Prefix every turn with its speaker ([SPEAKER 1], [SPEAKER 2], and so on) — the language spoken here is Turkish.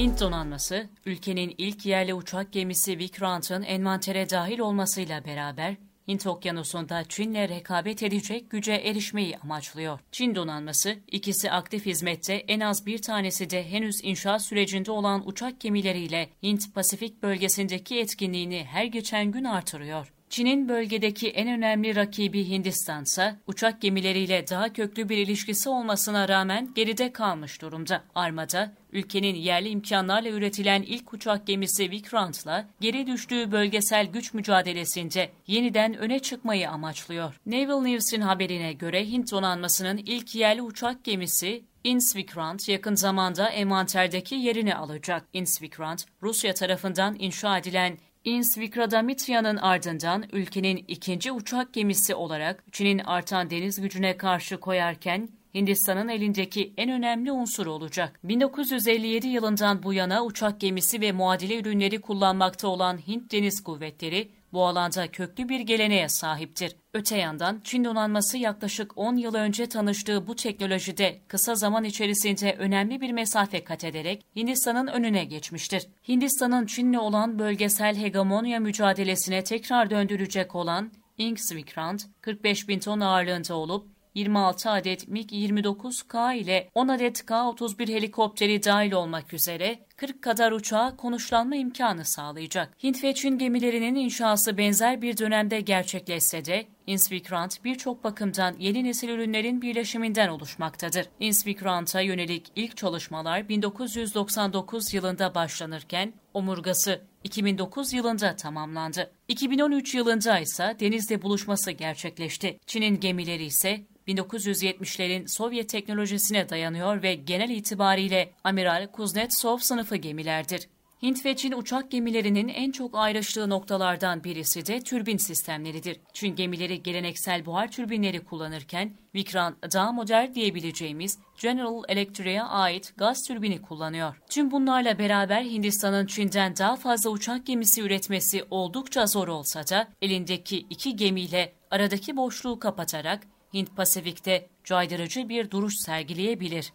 [SPEAKER 1] Hint donanması, ülkenin ilk yerli uçak gemisi Vikrant'ın envantere dahil olmasıyla beraber Hint Okyanusu'nda Çin'le rekabet edecek güce erişmeyi amaçlıyor. Çin donanması, ikisi aktif hizmette en az bir tanesi de henüz inşaat sürecinde olan uçak gemileriyle Hint-Pasifik bölgesindeki etkinliğini her geçen gün artırıyor. Çin'in bölgedeki en önemli rakibi Hindistan ise uçak gemileriyle daha köklü bir ilişkisi olmasına rağmen geride kalmış durumda. Armada, ülkenin yerli imkanlarla üretilen ilk uçak gemisi Vikrant'la geri düştüğü bölgesel güç mücadelesinde yeniden öne çıkmayı amaçlıyor. Naval News'in haberine göre Hint donanmasının ilk yerli uçak gemisi Insvikrant yakın zamanda envanterdeki yerini alacak. Insvikrant, Rusya tarafından inşa edilen Insvikradamitya'nın ardından ülkenin ikinci uçak gemisi olarak Çin'in artan deniz gücüne karşı koyarken Hindistan'ın elindeki en önemli unsur olacak. 1957 yılından bu yana uçak gemisi ve muadili ürünleri kullanmakta olan Hint Deniz Kuvvetleri bu alanda köklü bir geleneğe sahiptir. Öte yandan Çin donanması yaklaşık 10 yıl önce tanıştığı bu teknolojide kısa zaman içerisinde önemli bir mesafe kat ederek Hindistan'ın önüne geçmiştir. Hindistan'ın Çin'le olan bölgesel hegemonya mücadelesine tekrar döndürecek olan Inks Vikrant, 45 bin ton ağırlığında olup 26 adet MiG-29K ile 10 adet K-31 helikopteri dahil olmak üzere 40 kadar uçağa konuşlanma imkanı sağlayacak. Hint ve Çin gemilerinin inşası benzer bir dönemde gerçekleşse de Inspikrant birçok bakımdan yeni nesil ürünlerin birleşiminden oluşmaktadır. Inspikrant'a yönelik ilk çalışmalar 1999 yılında başlanırken omurgası 2009 yılında tamamlandı. 2013 yılında ise denizde buluşması gerçekleşti. Çin'in gemileri ise 1970'lerin Sovyet teknolojisine dayanıyor ve genel itibariyle Amiral Kuznetsov sınıfı gemilerdir. Hint ve Çin uçak gemilerinin en çok ayrıştığı noktalardan birisi de türbin sistemleridir. Çin gemileri geleneksel buhar türbinleri kullanırken Vikrant daha modern diyebileceğimiz General Electric'e ait gaz türbini kullanıyor. Tüm bunlarla beraber Hindistan'ın Çin'den daha fazla uçak gemisi üretmesi oldukça zor olsa da elindeki iki gemiyle aradaki boşluğu kapatarak Hint Pasifik'te caydırıcı bir duruş sergileyebilir.